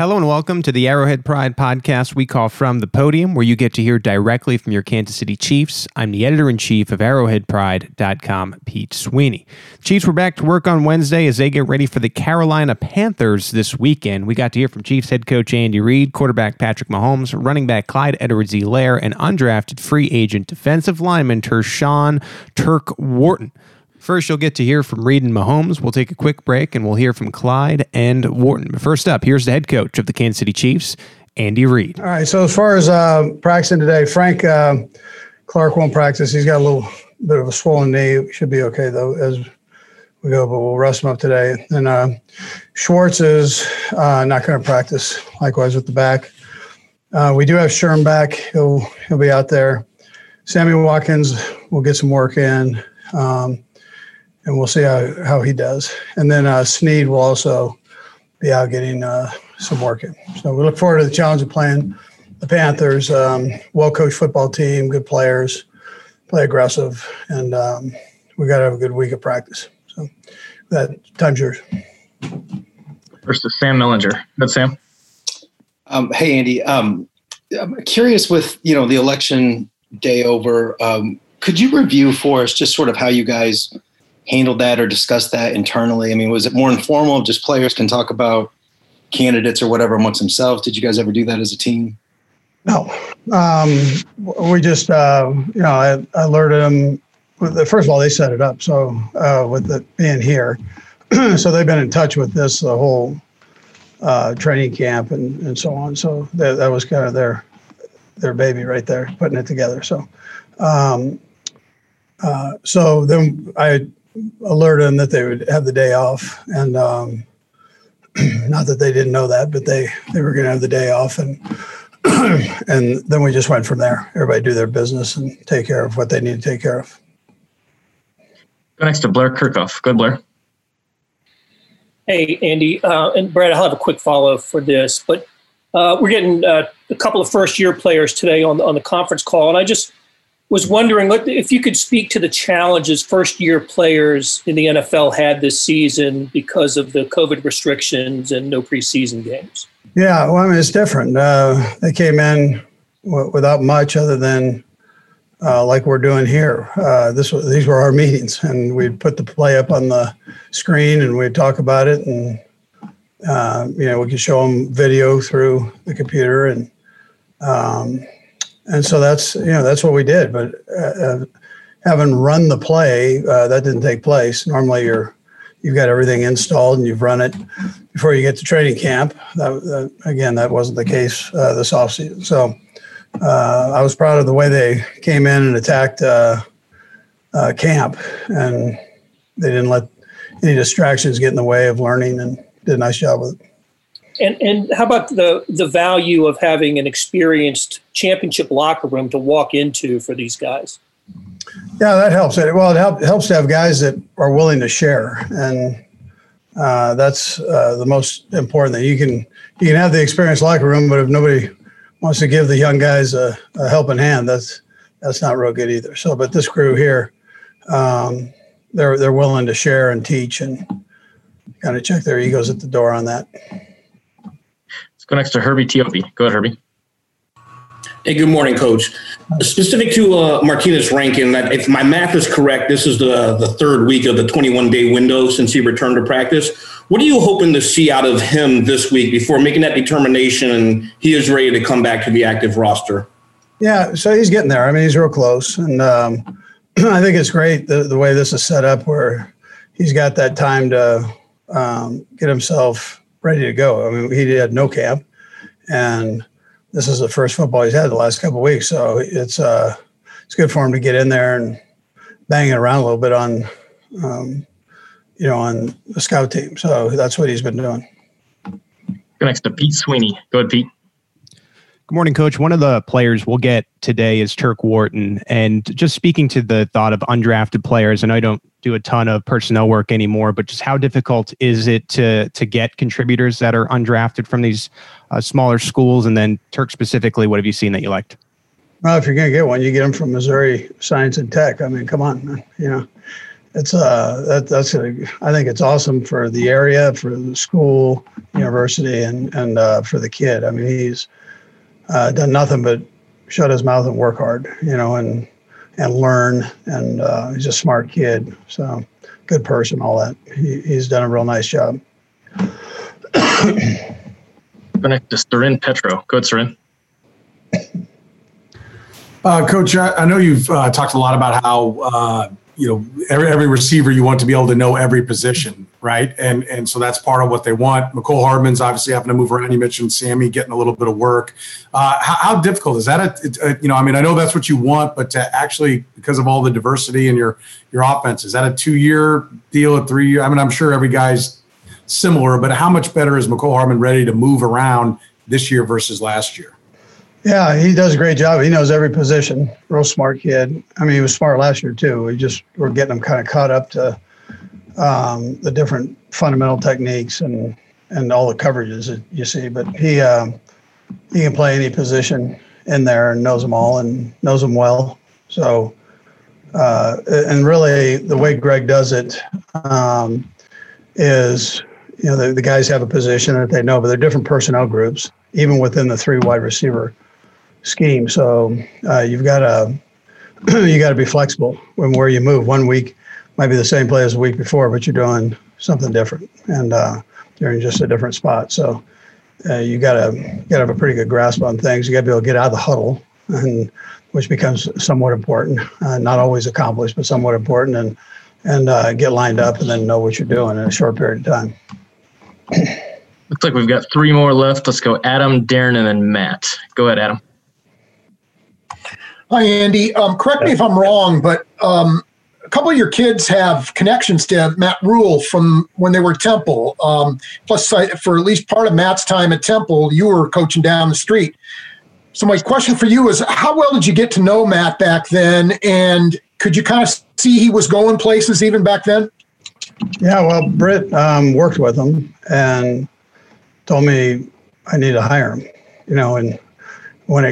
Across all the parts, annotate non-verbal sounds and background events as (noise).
Hello and welcome to the Arrowhead Pride podcast we call From the Podium, where you get to hear directly from your Kansas City Chiefs. I'm the editor in chief of ArrowheadPride.com, Pete Sweeney. Chiefs were back to work on Wednesday as they get ready for the Carolina Panthers this weekend. We got to hear from Chiefs head coach Andy Reid, quarterback Patrick Mahomes, running back Clyde Edwards Helaire, and undrafted free agent defensive lineman Tershawn Turk Wharton. First, you'll get to hear from Reid and Mahomes. We'll take a quick break and we'll hear from Clyde and Wharton. First up, here's the head coach of the Kansas City Chiefs, Andy Reid. All right. So as far as uh, practicing today, Frank uh, Clark won't practice. He's got a little bit of a swollen knee. Should be okay though as we go, but we'll rest him up today. And uh, Schwartz is uh, not going to practice. Likewise with the back. Uh, we do have Sherm back. He'll he'll be out there. Sammy Watkins will get some work in. Um, and we'll see how, how he does. And then uh, Sneed will also be out getting uh, some work in. So we look forward to the challenge of playing the Panthers. Um, well coached football team, good players, play aggressive, and um, we got to have a good week of practice. So that time's yours. First is Sam Mellinger. Good, Sam. Um, hey, Andy. Um, I'm curious with you know the election day over. Um, could you review for us just sort of how you guys handled that or discussed that internally? I mean, was it more informal? Just players can talk about candidates or whatever amongst themselves. Did you guys ever do that as a team? No, um, we just uh, you know I, I alerted them. The, first of all, they set it up so uh, with it being here, (clears throat) so they've been in touch with this the whole uh, training camp and, and so on. So that, that was kind of their their baby right there, putting it together. So. Um, uh, so then I alert them that they would have the day off, and um, (clears throat) not that they didn't know that, but they they were going to have the day off, and (clears throat) and then we just went from there. Everybody do their business and take care of what they need to take care of. Go next to Blair Kerkhoff. Good, Blair. Hey, Andy uh, and Brad. I'll have a quick follow up for this, but uh, we're getting uh, a couple of first-year players today on on the conference call, and I just was wondering what, if you could speak to the challenges first year players in the NFL had this season because of the COVID restrictions and no preseason games. Yeah, well, I mean, it's different. Uh, they came in w- without much other than uh, like we're doing here. Uh, this these were our meetings, and we'd put the play up on the screen, and we'd talk about it, and uh, you know, we could show them video through the computer, and um, and so that's you know that's what we did. But uh, uh, having run the play, uh, that didn't take place. Normally, you're you've got everything installed and you've run it before you get to training camp. That, that, again, that wasn't the case uh, this offseason. So uh, I was proud of the way they came in and attacked uh, camp, and they didn't let any distractions get in the way of learning and did a nice job with it. And and how about the the value of having an experienced championship locker room to walk into for these guys? Yeah, that helps. Well, it help, helps to have guys that are willing to share, and uh, that's uh, the most important thing. You can you can have the experienced locker room, but if nobody wants to give the young guys a, a helping hand, that's that's not real good either. So, but this crew here, um, they're they're willing to share and teach and kind of check their egos at the door on that. Go next to Herbie Teope. Go ahead, Herbie. Hey, good morning, Coach. Specific to uh, Martinas Rankin, if my math is correct, this is the, the third week of the 21 day window since he returned to practice. What are you hoping to see out of him this week before making that determination and he is ready to come back to the active roster? Yeah, so he's getting there. I mean, he's real close. And um, (clears throat) I think it's great the, the way this is set up where he's got that time to um, get himself ready to go. I mean, he had no camp, and this is the first football he's had the last couple weeks. So it's uh, it's good for him to get in there and banging around a little bit on, um, you know, on the scout team. So that's what he's been doing. Next to Pete Sweeney. Go ahead, Pete. Good morning, Coach. One of the players we'll get today is Turk Wharton. And just speaking to the thought of undrafted players, and I don't do a ton of personnel work anymore, but just how difficult is it to to get contributors that are undrafted from these uh, smaller schools? And then Turk specifically, what have you seen that you liked? Well, if you're going to get one, you get them from Missouri Science and Tech. I mean, come on, you know, it's uh that that's a, I think it's awesome for the area, for the school, university, and and uh, for the kid. I mean, he's uh, done nothing but shut his mouth and work hard, you know, and and learn. And uh, he's a smart kid, so good person. All that he, he's done a real nice job. Go next to Soren Petro. Go ahead, Soren. Uh, Coach, I, I know you've uh, talked a lot about how uh, you know every, every receiver you want to be able to know every position, right? And and so that's part of what they want. Mecole Hardman's obviously having to move around. You mentioned Sammy getting a little bit of work. Uh, how, how, difficult is that? A, a, you know, I mean, I know that's what you want, but to actually because of all the diversity in your your offense, is that a two year deal, a three year? I mean, I'm sure every guy's similar, but how much better is Mecole Hardman ready to move around this year versus last year? Yeah, he does a great job. He knows every position. Real smart kid. I mean, he was smart last year too. We just we're getting him kind of caught up to um, the different fundamental techniques and and all the coverages that you see. But he um, he can play any position in there and knows them all and knows them well. So uh, and really the way Greg does it um, is you know the, the guys have a position that they know, but they're different personnel groups even within the three wide receiver scheme. So uh, you've got to (clears throat) you got to be flexible when where you move. One week might be the same play as the week before, but you're doing something different, and uh, you're in just a different spot. So uh, you got to got to have a pretty good grasp on things. You got to be able to get out of the huddle, and which becomes somewhat important. Uh, not always accomplished, but somewhat important, and and uh, get lined up, and then know what you're doing in a short period of time. Looks like we've got three more left. Let's go Adam, Darren, and then Matt. Go ahead, Adam. Hi, Andy. Um, correct me if I'm wrong, but um, a couple of your kids have connections to Matt Rhule from when they were Temple. Um, plus, for at least part of Matt's time at Temple, you were coaching down the street. So, my question for you is how well did you get to know Matt back then? And could you kind of see he was going places even back then? Yeah, well, Britt um, worked with him and told me I need to hire him, you know, and when I,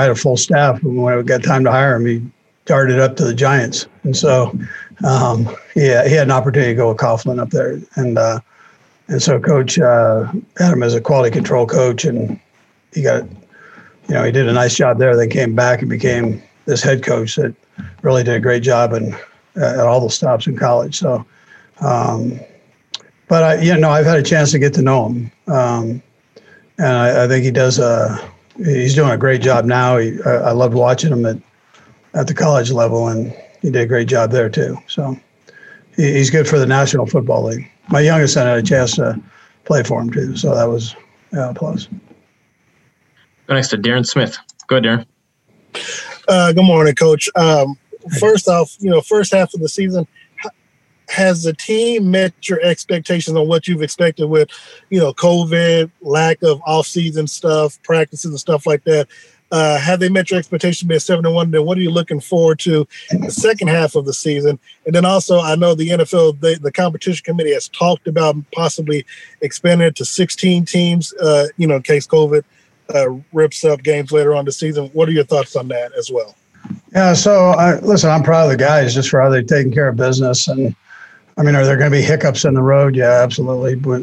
had a full staff, when I got time to hire him, he darted up to the Giants. And so, um, yeah, he had an opportunity to go with Coughlin up there. And, uh, and so coach, uh, had him as a quality control coach and he got, you know, he did a nice job there. Then came back and became this head coach that really did a great job and at all the stops in college. So, um, but I, you know, I've had a chance to get to know him. Um, and I, I, think he does a, he's doing a great job now. He, I, I loved watching him at at the college level, and he did a great job there too. So he, he's good for the National Football League. My youngest son had a chance to play for him too, so that was yeah, a plus. Go next to Darren Smith. Go ahead, Darren. Uh, good morning, Coach. Um, first off, you know, first half of the season, has the team met your expectations on what you've expected with, you know, COVID, lack of off-season stuff, practices and stuff like that? Uh, have they met your expectation being seven and one? Then what are you looking forward to the second half of the season? And then also, I know the NFL, the competition committee has talked about possibly expanding it to 16 teams. Uh, you know, in case COVID uh, rips up games later on the season. What are your thoughts on that as well? Yeah. So I, listen, I'm proud of the guys just for how they're taking care of business and I mean, are there going to be hiccups in the road? Yeah, absolutely. But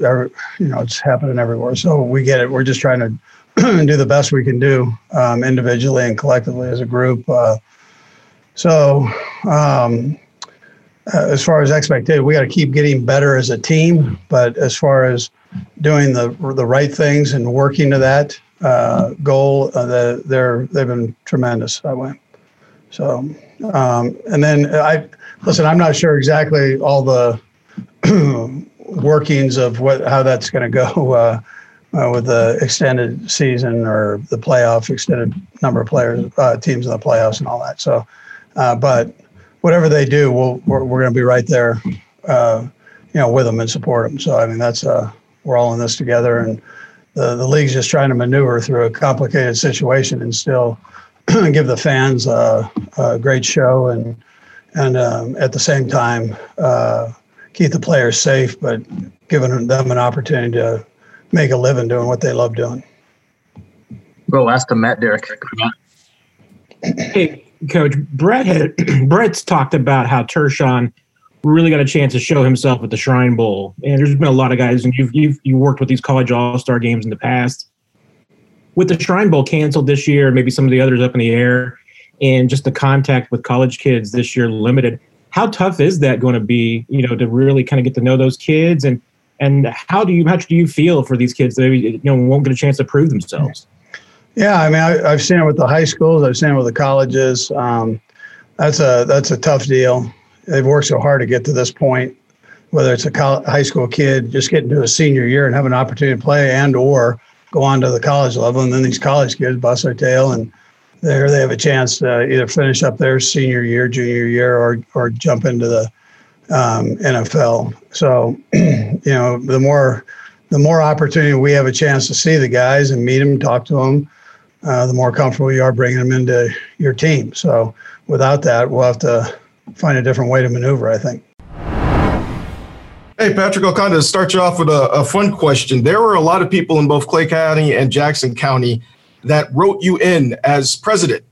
you know, it's happening everywhere. So we get it. We're just trying to (clears throat) do the best we can do um, individually and collectively as a group. Uh, so um, uh, as far as expectation, we got to keep getting better as a team. But as far as doing the the right things and working to that uh, goal, uh, the, they're they've been tremendous that way. So um, and then I listen, I'm not sure exactly all the (clears throat) workings of what how that's going to go uh, uh, with the extended season or the playoff extended number of players uh, teams in the playoffs and all that. So, uh, but whatever they do, we'll, we're, we're going to be right there, uh, you know, with them and support them. So I mean, that's uh, we're all in this together, and the the league's just trying to maneuver through a complicated situation and still (clears throat) give the fans a, a great show and and um, at the same time uh, keep the players safe, but giving them an opportunity to make a living doing what they love doing. Go ask to Matt Derrick. Hey, Coach Brett had (clears throat) Brett's talked about how Tershawn really got a chance to show himself at the Shrine Bowl, and there's been a lot of guys, and you've you've you worked with these college All Star games in the past. With the Shrine Bowl canceled this year, maybe some of the others up in the air, and just the contact with college kids this year limited. How tough is that going to be? You know, to really kind of get to know those kids, and and how do you how do you feel for these kids that maybe you know won't get a chance to prove themselves? Yeah, I mean, I, have seen it with the high schools. I've seen it with the colleges. Um, that's a that's a tough deal. They've worked so hard to get to this point. Whether it's a college, high school kid just getting to a senior year and have an opportunity to play, and or go on to the college level, and then these college kids bust their tail, and there they have a chance to either finish up their senior year, junior year, or or jump into the um, NFL. So, (clears throat) you know, the more the more opportunity we have a chance to see the guys and meet them, talk to them, uh, the more comfortable you are bringing them into your team. So, without that, we'll have to find a different way to maneuver. I think. Hey, Patrick, I'll kind of start you off with a, a fun question. There were a lot of people in both Clay County and Jackson County that wrote you in as president.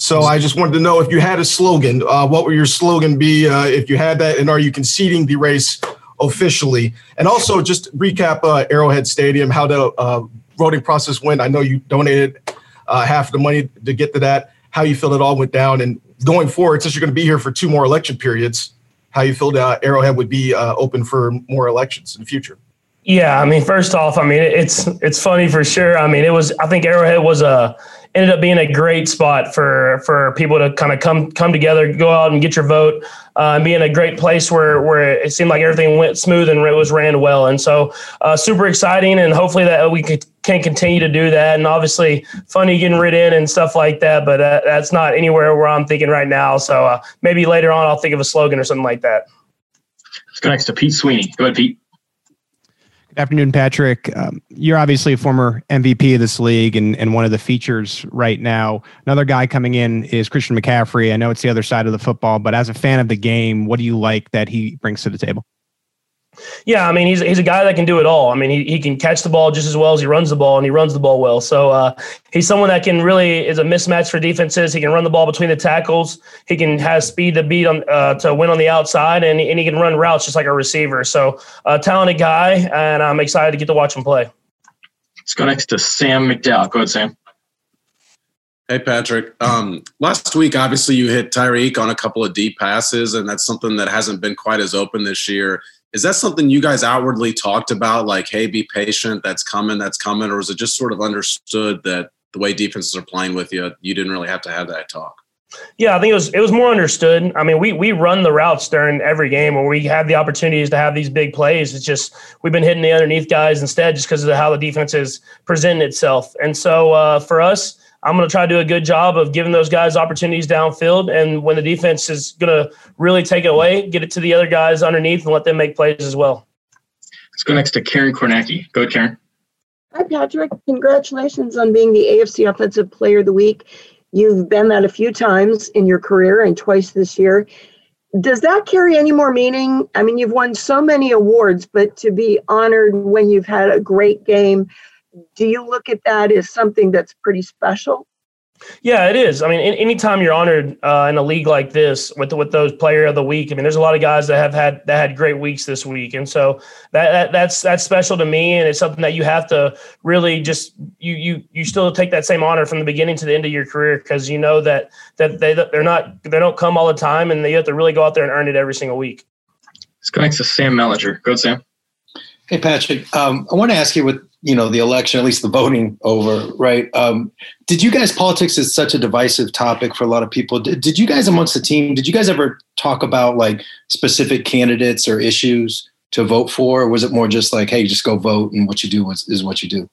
So I just wanted to know if you had a slogan. Uh, what would your slogan be uh, if you had that? And are you conceding the race officially? And also just recap uh, Arrowhead Stadium, how the uh, voting process went. I know you donated uh, half the money to get to that. How you feel it all went down, and going forward, since you're going to be here for two more election periods, how you feel that Arrowhead would be uh, open for more elections in the future. Yeah, I mean, first off, I mean it's it's funny for sure. I mean, it was I think Arrowhead was a ended up being a great spot for for people to kind of come come together, go out and get your vote, uh, and be in a great place where where it seemed like everything went smooth and it was ran well. And so, uh, super exciting, and hopefully that we could, can continue to do that. And obviously, funny getting rid in and stuff like that, but that's not anywhere where I'm thinking right now. So uh, maybe later on, I'll think of a slogan or something like that. Let's go next to Pete Sweeney. Go ahead, Pete. Afternoon, Patrick. Um, you're obviously a former MVP of this league and, and one of the features right now. Another guy coming in is Christian McCaffrey. I know it's the other side of the football, but as a fan of the game, what do you like that he brings to the table? Yeah, I mean he's he's a guy that can do it all. I mean he, he can catch the ball just as well as he runs the ball, and he runs the ball well. So uh, he's someone that can really is a mismatch for defenses. He can run the ball between the tackles. He can have speed to beat on uh, to win on the outside, and, and he can run routes just like a receiver. So a talented guy, and I'm excited to get to watch him play. Let's go next to Sam McDowell. Go ahead, Sam. Hey, Patrick. Um, last week, obviously, you hit Tyreek on a couple of deep passes, and that's something that hasn't been quite as open this year. Is that something you guys outwardly talked about, like, hey, be patient, that's coming, that's coming? Or was it just sort of understood that the way defenses are playing with you, you didn't really have to have that talk? Yeah, I think it was it was more understood. I mean, we we run the routes during every game where we have the opportunities to have these big plays. It's just we've been hitting the underneath guys instead, just because of how the defense is presenting itself. And so uh, for us, I'm going to try to do a good job of giving those guys opportunities downfield. And when the defense is going to really take it away, get it to the other guys underneath and let them make plays as well. Let's go next to Karen Kornacki. Go, ahead, Karen. Hi, Patrick. Congratulations on being the AFC Offensive Player of the Week. You've been that a few times in your career and twice this year. Does that carry any more meaning? I mean, you've won so many awards, but to be honored when you've had a great game do you look at that as something that's pretty special? Yeah, it is. I mean, anytime you're honored uh, in a league like this with with those player of the week, I mean, there's a lot of guys that have had that had great weeks this week, and so that, that that's that's special to me, and it's something that you have to really just you you you still take that same honor from the beginning to the end of your career because you know that that they they're not they don't come all the time, and you have to really go out there and earn it every single week. Let's go next to Sam Mellinger. Go, Sam. Hey, Patrick. Um, I want to ask you with you know the election, at least the voting over, right? Um, did you guys politics is such a divisive topic for a lot of people? Did, did you guys amongst the team? Did you guys ever talk about like specific candidates or issues to vote for, or was it more just like, hey, just go vote and what you do is, is what you do?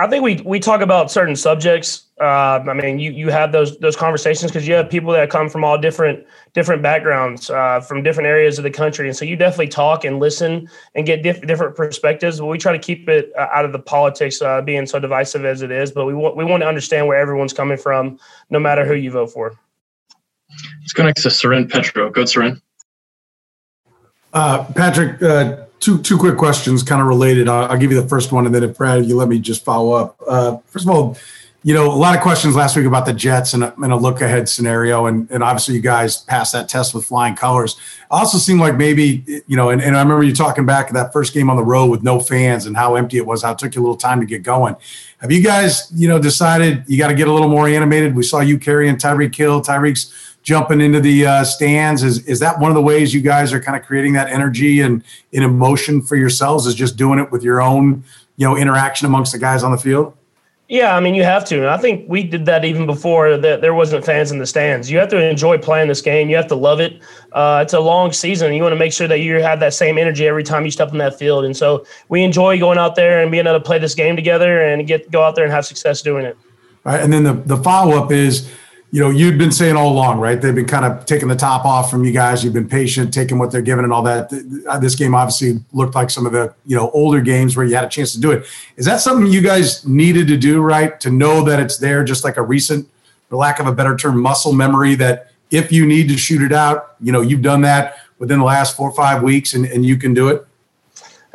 I think we we talk about certain subjects. Uh, I mean, you you have those those conversations because you have people that come from all different different backgrounds, uh, from different areas of the country, and so you definitely talk and listen and get diff- different perspectives. But we try to keep it uh, out of the politics, uh, being so divisive as it is. But we want we want to understand where everyone's coming from, no matter who you vote for. Let's go next to Soren Petro. Go, Soren. Uh, Patrick, uh, two two quick questions, kind of related. I'll, I'll, give you the first one, and then if Brad, you let me just follow up. Uh, first of all, you know, a lot of questions last week about the Jets and a, and a look ahead scenario, and, and obviously you guys passed that test with flying colors. Also seemed like maybe you know, and, and I remember you talking back that first game on the road with no fans and how empty it was. How it took you a little time to get going. Have you guys, you know, decided you got to get a little more animated? We saw you carrying Tyreek Hill. Tyreek's jumping into the uh, stands. Is is that one of the ways you guys are kind of creating that energy and in emotion for yourselves? Is just doing it with your own, you know, interaction amongst the guys on the field? Yeah, I mean, you have to. And I think we did that even before that there wasn't fans in the stands. You have to enjoy playing this game. You have to love it. Uh, it's a long season. You want to make sure that you have that same energy every time you step on that field. And so we enjoy going out there and being able to play this game together and get go out there and have success doing it. All right, and then the the follow up is you know, you've been saying all along, right? They've been kind of taking the top off from you guys. You've been patient, taking what they're giving and all that. Uh, this game obviously looked like some of the, you know, older games where you had a chance to do it. Is that something you guys needed to do, right? To know that it's there, just like a recent, for lack of a better term, muscle memory that if you need to shoot it out, you know, you've done that within the last four or five weeks and, and you can do it?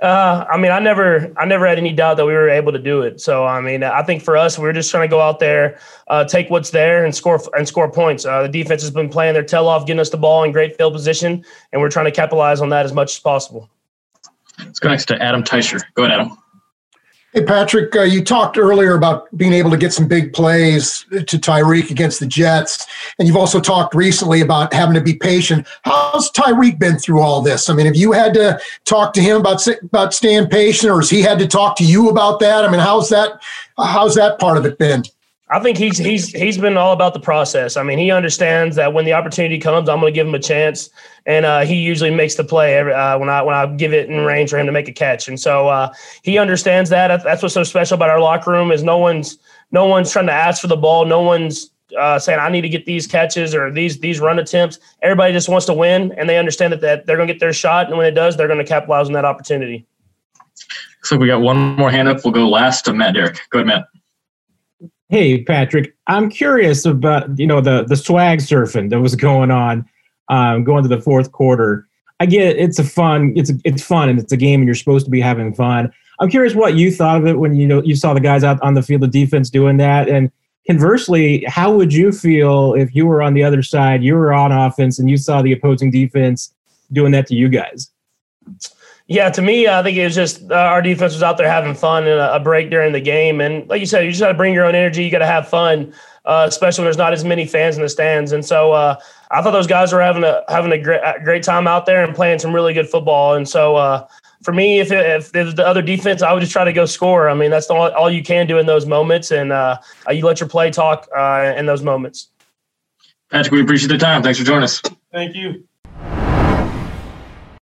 Uh, I mean, I never, I never had any doubt that we were able to do it. So, I mean, I think for us, we are just trying to go out there, uh, take what's there, and score and score points. Uh, the defense has been playing their tail off, getting us the ball in great field position, and we're trying to capitalize on that as much as possible. Let's go next to Adam Teicher. Go ahead, Adam. Hey, Patrick, uh, you talked earlier about being able to get some big plays to Tyreek against the Jets. And you've also talked recently about having to be patient. How's Tyreek been through all this? I mean, have you had to talk to him about, about staying patient or has he had to talk to you about that? I mean, how's that, how's that part of it been? I think he's he's he's been all about the process. I mean, he understands that when the opportunity comes, I'm going to give him a chance, and uh, he usually makes the play every, uh, when I when I give it in range for him to make a catch. And so uh, he understands that. That's what's so special about our locker room is no one's no one's trying to ask for the ball. No one's uh, saying I need to get these catches or these these run attempts. Everybody just wants to win, and they understand that, that they're going to get their shot, and when it does, they're going to capitalize on that opportunity. Looks So we got one more hand up. We'll go last to Matt Derrick. Go ahead, Matt. Hey, Patrick, I'm curious about you know the the swag surfing that was going on, um, going to the fourth quarter. I get it, it's a fun, it's a, it's fun, and it's a game, and you're supposed to be having fun. I'm curious what you thought of it when you know you saw the guys out on the field of defense doing that, and conversely, how would you feel if you were on the other side, you were on offense, and you saw the opposing defense doing that to you guys? Yeah, to me, I think it was just uh, our defense was out there having fun and a, a, break during the game. And like you said, you just got to bring your own energy. You got to have fun, uh, especially when there's not as many fans in the stands. And so uh, I thought those guys were having a having a great, great time out there and playing some really good football. And so uh, for me, if it, if there's the other defense, I would just try to go score. I mean, that's all, all you can do in those moments, and uh, you let your play talk uh, in those moments. Patrick, we appreciate the time. Thanks for joining us. Thank you.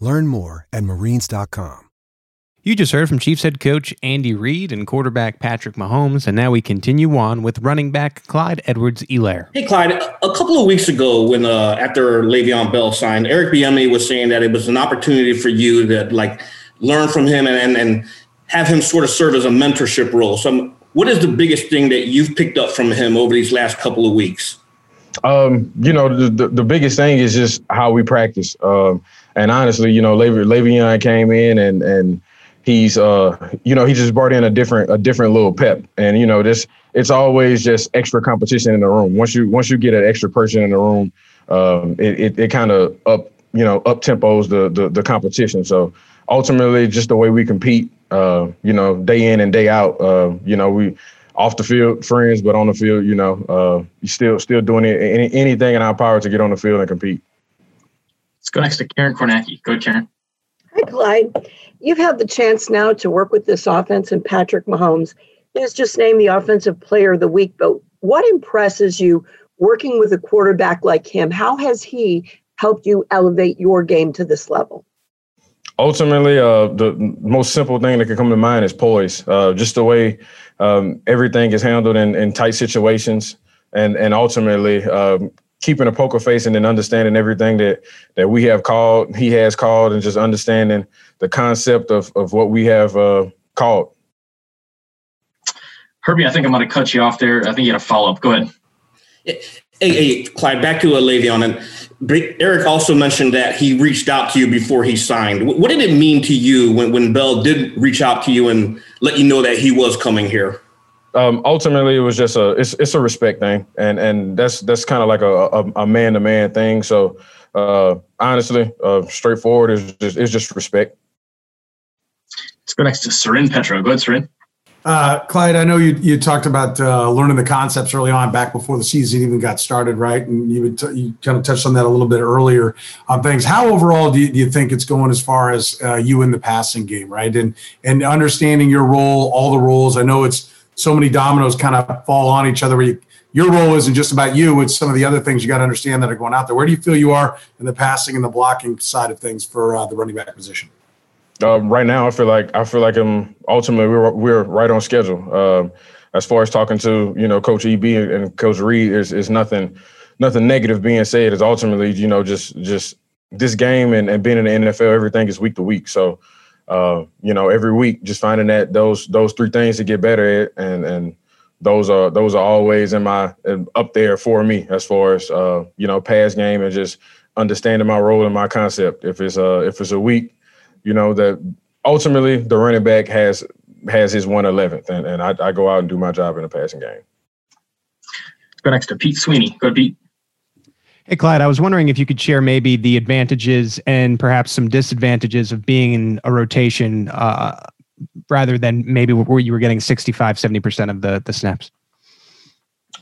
Learn more at marines.com. You just heard from Chiefs head coach Andy Reid and quarterback Patrick Mahomes, and now we continue on with running back Clyde Edwards-Helaire Hey, Clyde, a couple of weeks ago, when uh, after Le'Veon Bell signed, Eric Bieniemy was saying that it was an opportunity for you to like learn from him and, and, and have him sort of serve as a mentorship role. So, what is the biggest thing that you've picked up from him over these last couple of weeks? Um, you know, the, the, the biggest thing is just how we practice. Um, and honestly, you know, Le'Veon, came in and and he's uh you know he just brought in a different a different little pep. And you know this it's always just extra competition in the room. Once you once you get an extra person in the room um it it, it kind of up you know up tempos the, the the competition. So ultimately just the way we compete uh you know day in and day out uh you know we off the field friends, but on the field, you know, uh, you still still doing it, any, anything in our power to get on the field and compete. Let's go next to Karen Kornacki. Go, Karen. Hi, Clyde. You've had the chance now to work with this offense and Patrick Mahomes. He was just named the Offensive Player of the Week, but what impresses you working with a quarterback like him? How has he helped you elevate your game to this level? Ultimately, uh, the most simple thing that can come to mind is poise. Uh, just the way um, everything is handled in, in, tight situations, and and ultimately um, keeping a poker face and then understanding everything that that we have called, he has called, and just understanding the concept of of what we have uh, called. Herbie, I think I'm going to cut you off there. I think you had a follow up. Go ahead. Hey, hey, Clyde, back to uh, Le'Veon. And Eric also mentioned that he reached out to you before he signed. What did it mean to you when, when Bell did reach out to you and let you know that he was coming here? Um, ultimately, it was just a it's it's a respect thing, and and that's that's kind of like a a man to man thing. So uh, honestly, uh, straightforward is just it's just respect. Let's go next to Soren Petro. Go ahead, Soren. Uh, Clyde, I know you you talked about uh, learning the concepts early on, back before the season even got started, right? And you t- you kind of touched on that a little bit earlier on things. How overall do you, do you think it's going as far as uh, you in the passing game, right? And and understanding your role, all the roles. I know it's so many dominoes kind of fall on each other. Where you, your role isn't just about you; it's some of the other things you got to understand that are going out there. Where do you feel you are in the passing and the blocking side of things for uh, the running back position? Uh, right now, I feel like I feel like I'm ultimately we're we're right on schedule. Um, as far as talking to you know Coach EB and Coach Reid is is nothing nothing negative being said. Is ultimately you know just just this game and, and being in the NFL, everything is week to week. So uh, you know every week just finding that those those three things to get better at, and and those are those are always in my up there for me as far as uh, you know pass game and just understanding my role and my concept. If it's a if it's a week you know that ultimately the running back has has his one eleventh, and, and I, I, go out and do my job in the passing game. Let's go next to Pete Sweeney. Go Pete. Hey Clyde, I was wondering if you could share maybe the advantages and perhaps some disadvantages of being in a rotation uh, rather than maybe where you were getting 65, 70% of the, the snaps.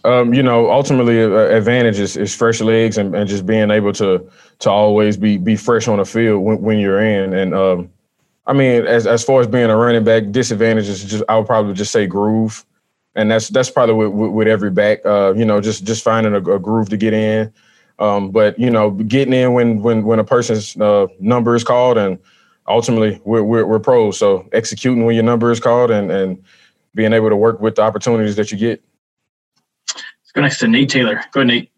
Um, you know, ultimately, uh, advantage is, is fresh legs and, and just being able to to always be be fresh on the field when, when you're in. And um, I mean, as as far as being a running back, disadvantage is just I would probably just say groove, and that's that's probably with, with, with every back. Uh, you know, just just finding a, a groove to get in. Um, but you know, getting in when when when a person's uh, number is called, and ultimately we're, we're, we're pros. So executing when your number is called, and and being able to work with the opportunities that you get. Let's go next to Nate Taylor. Go ahead, Nate.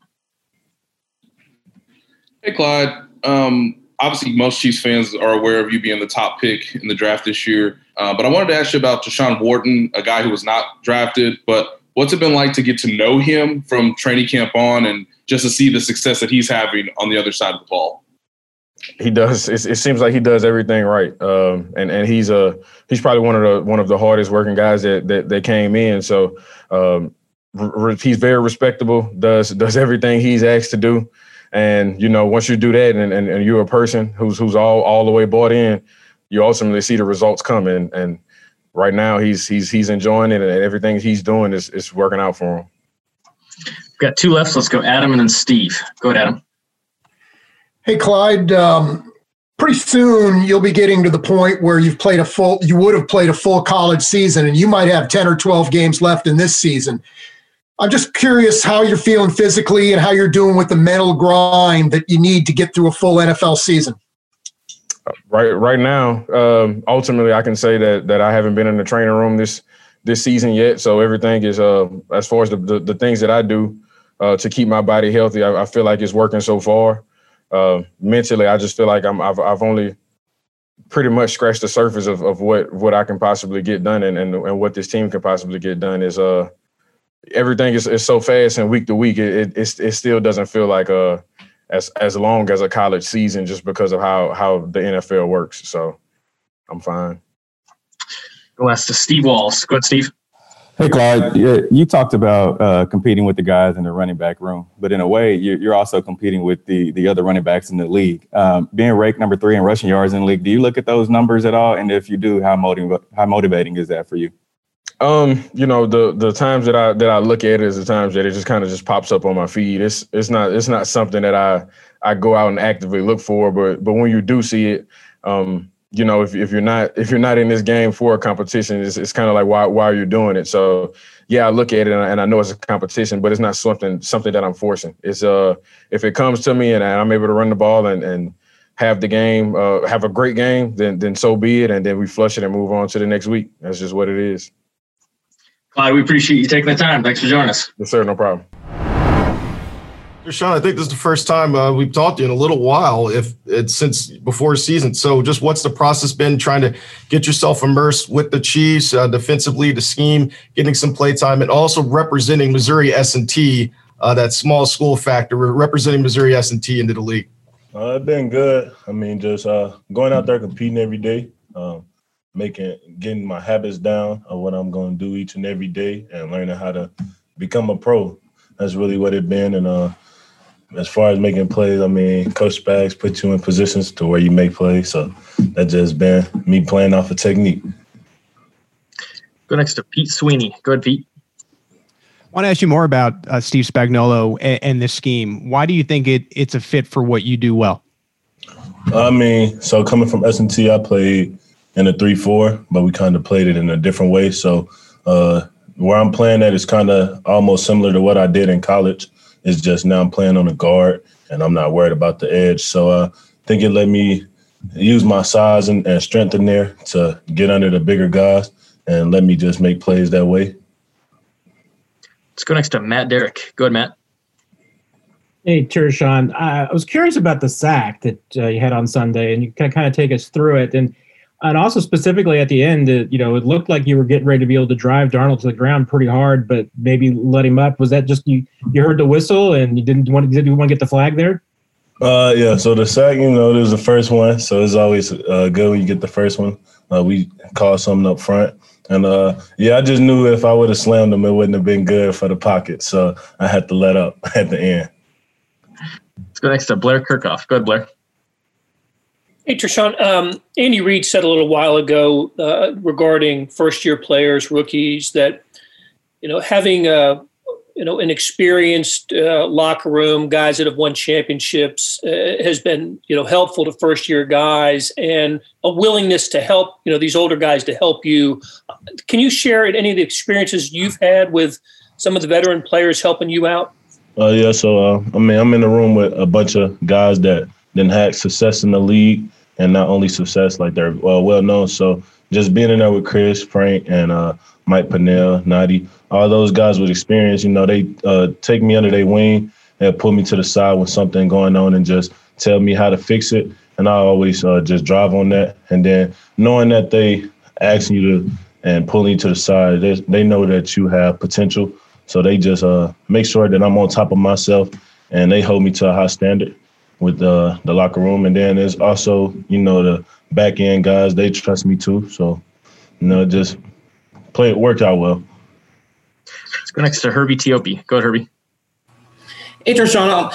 Hey, Clyde. Um, obviously, most Chiefs fans are aware of you being the top pick in the draft this year. Uh, but I wanted to ask you about Tershawn Wharton, a guy who was not drafted. But what's it been like to get to know him from training camp on and just to see the success that he's having on the other side of the ball? He does. It, it seems like he does everything right, um, and and he's a he's probably one of the one of the hardest working guys that that, that came in. So um, re- he's very respectable. Does does everything he's asked to do, and you know once you do that, and, and, and you're a person who's who's all all the way bought in, you ultimately see the results coming. And right now he's he's he's enjoying it, and everything he's doing is is working out for him. We've got two left. Let's go Adam and then Steve. Go ahead, Adam. Hey, Clyde. Um, pretty soon you'll be getting to the point where you've played a full you would have played a full college season and you might have 10 or 12 games left in this season I'm just curious how you're feeling physically and how you're doing with the mental grind that you need to get through a full NFL season. Right, right now, um, ultimately, I can say that that I haven't been in the training room this this season yet. So everything is uh, as far as the, the, the things that I do uh, to keep my body healthy. I, I, feel like it's working so far. Uh, mentally, I just feel like I'm I've, I've only pretty much scratched the surface of, of what what I can possibly get done and, and and what this team can possibly get done is uh everything is, is so fast and week to week. It, it it still doesn't feel like a as as long as a college season just because of how how the NFL works. So I'm fine. Go ask to Steve Walls. Go ahead, Steve. Hey, Clyde. You talked about uh, competing with the guys in the running back room, but in a way, you're also competing with the the other running backs in the league. Um, being ranked number three in rushing yards in the league, do you look at those numbers at all? And if you do, how motiv- how motivating is that for you? Um, you know, the the times that I that I look at it is the times that it just kind of just pops up on my feed. It's it's not it's not something that I I go out and actively look for, but but when you do see it, um, you know, if if you're not if you're not in this game for a competition, it's it's kind of like why why are you doing it? So yeah, I look at it and I, and I, know it's a competition, but it's not something something that I'm forcing. It's uh if it comes to me and I'm able to run the ball and and have the game, uh, have a great game, then then so be it, and then we flush it and move on to the next week. That's just what it is. Clyde, we appreciate you taking the time. Thanks for joining us. Yes, sir. No problem. Sean, I think this is the first time uh, we've talked to you in a little while, if it's since before season. So, just what's the process been trying to get yourself immersed with the Chiefs uh, defensively, the scheme, getting some play time, and also representing Missouri S and T, uh, that small school factor, representing Missouri S and T into the league. Uh, it's been good. I mean, just uh, going out there competing every day, um, making getting my habits down of what I'm going to do each and every day, and learning how to become a pro. That's really what it been, and uh as far as making plays, I mean, Coach Spags put you in positions to where you make plays. So that just been me playing off a of technique. Go next to Pete Sweeney. Go ahead, Pete. I want to ask you more about uh, Steve Spagnuolo and, and this scheme. Why do you think it it's a fit for what you do well? I mean, so coming from S&T, I played in a three-four, but we kind of played it in a different way. So uh, where I'm playing at is kind of almost similar to what I did in college. It's just now I'm playing on a guard and I'm not worried about the edge. So uh, I think it let me use my size and, and strength in there to get under the bigger guys and let me just make plays that way. Let's go next to Matt Derrick. Go ahead, Matt. Hey, Tershawn. I was curious about the sack that uh, you had on Sunday, and you can kind of take us through it. And and also specifically at the end, you know, it looked like you were getting ready to be able to drive Darnold to the ground pretty hard, but maybe let him up. Was that just you? You heard the whistle and you didn't want to, did you want to get the flag there? Uh, yeah. So the sack, you know, it was the first one, so it's always uh, good when you get the first one. Uh, we call something up front, and uh, yeah, I just knew if I would have slammed him, it wouldn't have been good for the pocket, so I had to let up (laughs) at the end. Let's go next to Blair Kerkhoff. Go ahead, Blair. Hey, Tershawn. Um, Andy Reid said a little while ago uh, regarding first-year players, rookies, that you know having a you know an experienced uh, locker room, guys that have won championships, uh, has been you know helpful to first-year guys, and a willingness to help you know these older guys to help you. Can you share any of the experiences you've had with some of the veteran players helping you out? Uh, yeah. So uh, I mean, I'm in the room with a bunch of guys that then had success in the league and not only success, like they're well, well known. So just being in there with Chris, Frank, and uh, Mike Pennel, Nnadi, all those guys with experience, you know, they uh, take me under their wing and pull me to the side with something going on and just tell me how to fix it. And I always uh, just drive on that. And then knowing that they asking you to and pulling you to the side, they, they know that you have potential. So they just uh, make sure that I'm on top of myself and they hold me to a high standard with uh, the locker room. And then there's also, you know, the back end guys, they trust me too. So, you know, just play it worked out well. Let's go next to Herbie Teope. Go ahead, Herbie. Hey, Tershawn,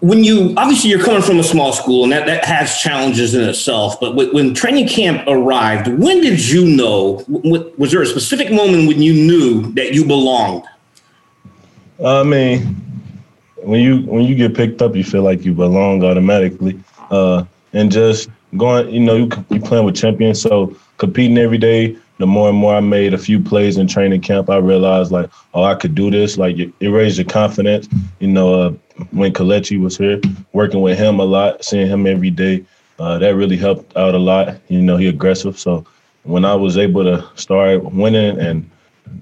when you obviously you're coming from a small school and that, that has challenges in itself, but when training camp arrived, when did you know? Was there a specific moment when you knew that you belonged? I mean, when you when you get picked up, you feel like you belong automatically. Uh, and just going, you know, you you playing with champions, so competing every day. The more and more I made a few plays in training camp, I realized like, oh, I could do this. Like it, raised your confidence. You know, uh, when Kelechi was here, working with him a lot, seeing him every day, uh, that really helped out a lot. You know, he aggressive. So when I was able to start winning and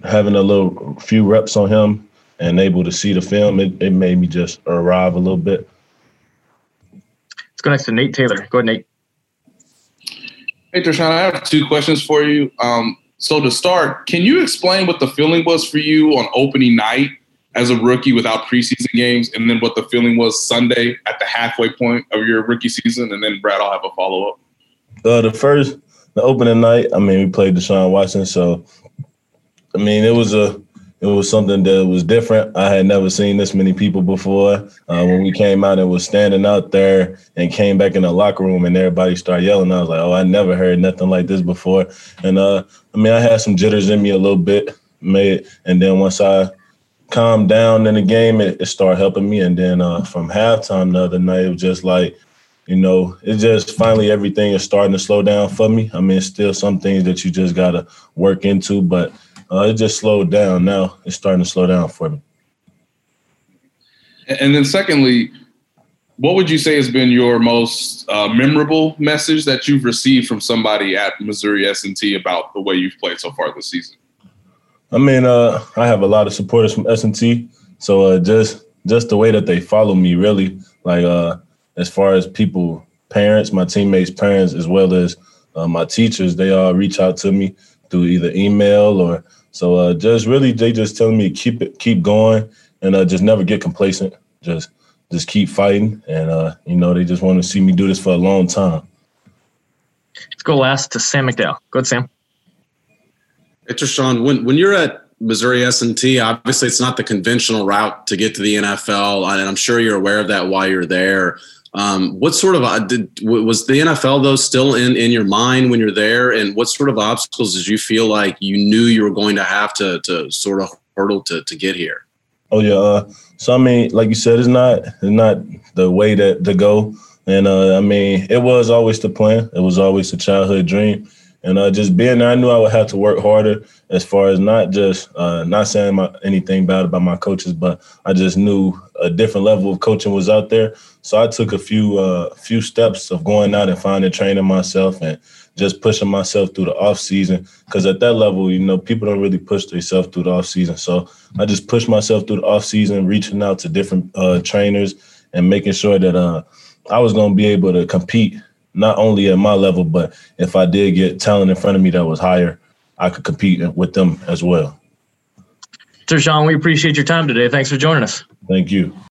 having a little few reps on him, and able to see the film, it, it made me just arrive a little bit. Let's go next to Nate Taylor. Go ahead, Nate. Hey, Tershawn, I have two questions for you. Um, so to start, can you explain what the feeling was for you on opening night as a rookie without preseason games, and then what the feeling was Sunday at the halfway point of your rookie season? And then Brad, I'll have a follow up. Uh, the first, the opening night, I mean, we played Deshaun Watson, so I mean, it was a it was something that was different. I had never seen this many people before. Uh, when we came out and was standing out there and came back in the locker room and everybody started yelling, I was like, oh, I never heard nothing like this before. And uh, I mean, I had some jitters in me a little bit, made, and then once I calmed down in the game, it, it started helping me. And then uh, from halftime the other night, it was just like, you know, it's just finally everything is starting to slow down for me. I mean, still some things that you just gotta work into, but uh, it just slowed down. Now it's starting to slow down for me. And then, secondly, what would you say has been your most uh, memorable message that you've received from somebody at Missouri S&T about the way you've played so far this season? I mean, uh, I have a lot of supporters from S&T, so uh, just just the way that they follow me, really, like uh, as far as people, parents, my teammates' parents, as well as uh, my teachers, they all reach out to me through either email or so. Uh, just really, they just telling me keep it, keep going, and uh, just never get complacent. Just just keep fighting, and uh, you know, they just want to see me do this for a long time. Let's go last to Sam McDowell. Go ahead, Sam. Hey, Tershawn, when when you're at Missouri S&T, obviously it's not the conventional route to get to the NFL, and I'm sure you're aware of that while you're there. Um, what sort of uh, did, was the NFL though still in in your mind when you're there, and what sort of obstacles did you feel like you knew you were going to have to to sort of hurdle to to get here? Oh yeah, uh, so I mean, like you said, it's not it's not the way that to go, and uh, I mean, it was always the plan. It was always a childhood dream and uh, just being there, I knew I would have to work harder as far as not just uh, not saying my, anything bad about my coaches, but I just knew a different level of coaching was out there. So I took a few uh, few steps of going out and finding training myself and just pushing myself through the off season. Because at that level, you know, people don't really push themselves through the off season. So I just pushed myself through the off season, reaching out to different uh, trainers and making sure that uh, I was going to be able to compete not only at my level, but if I did get talent in front of me that was higher, I could compete with them as well. Tershawn, we appreciate your time today. Thanks for joining us. Thank you.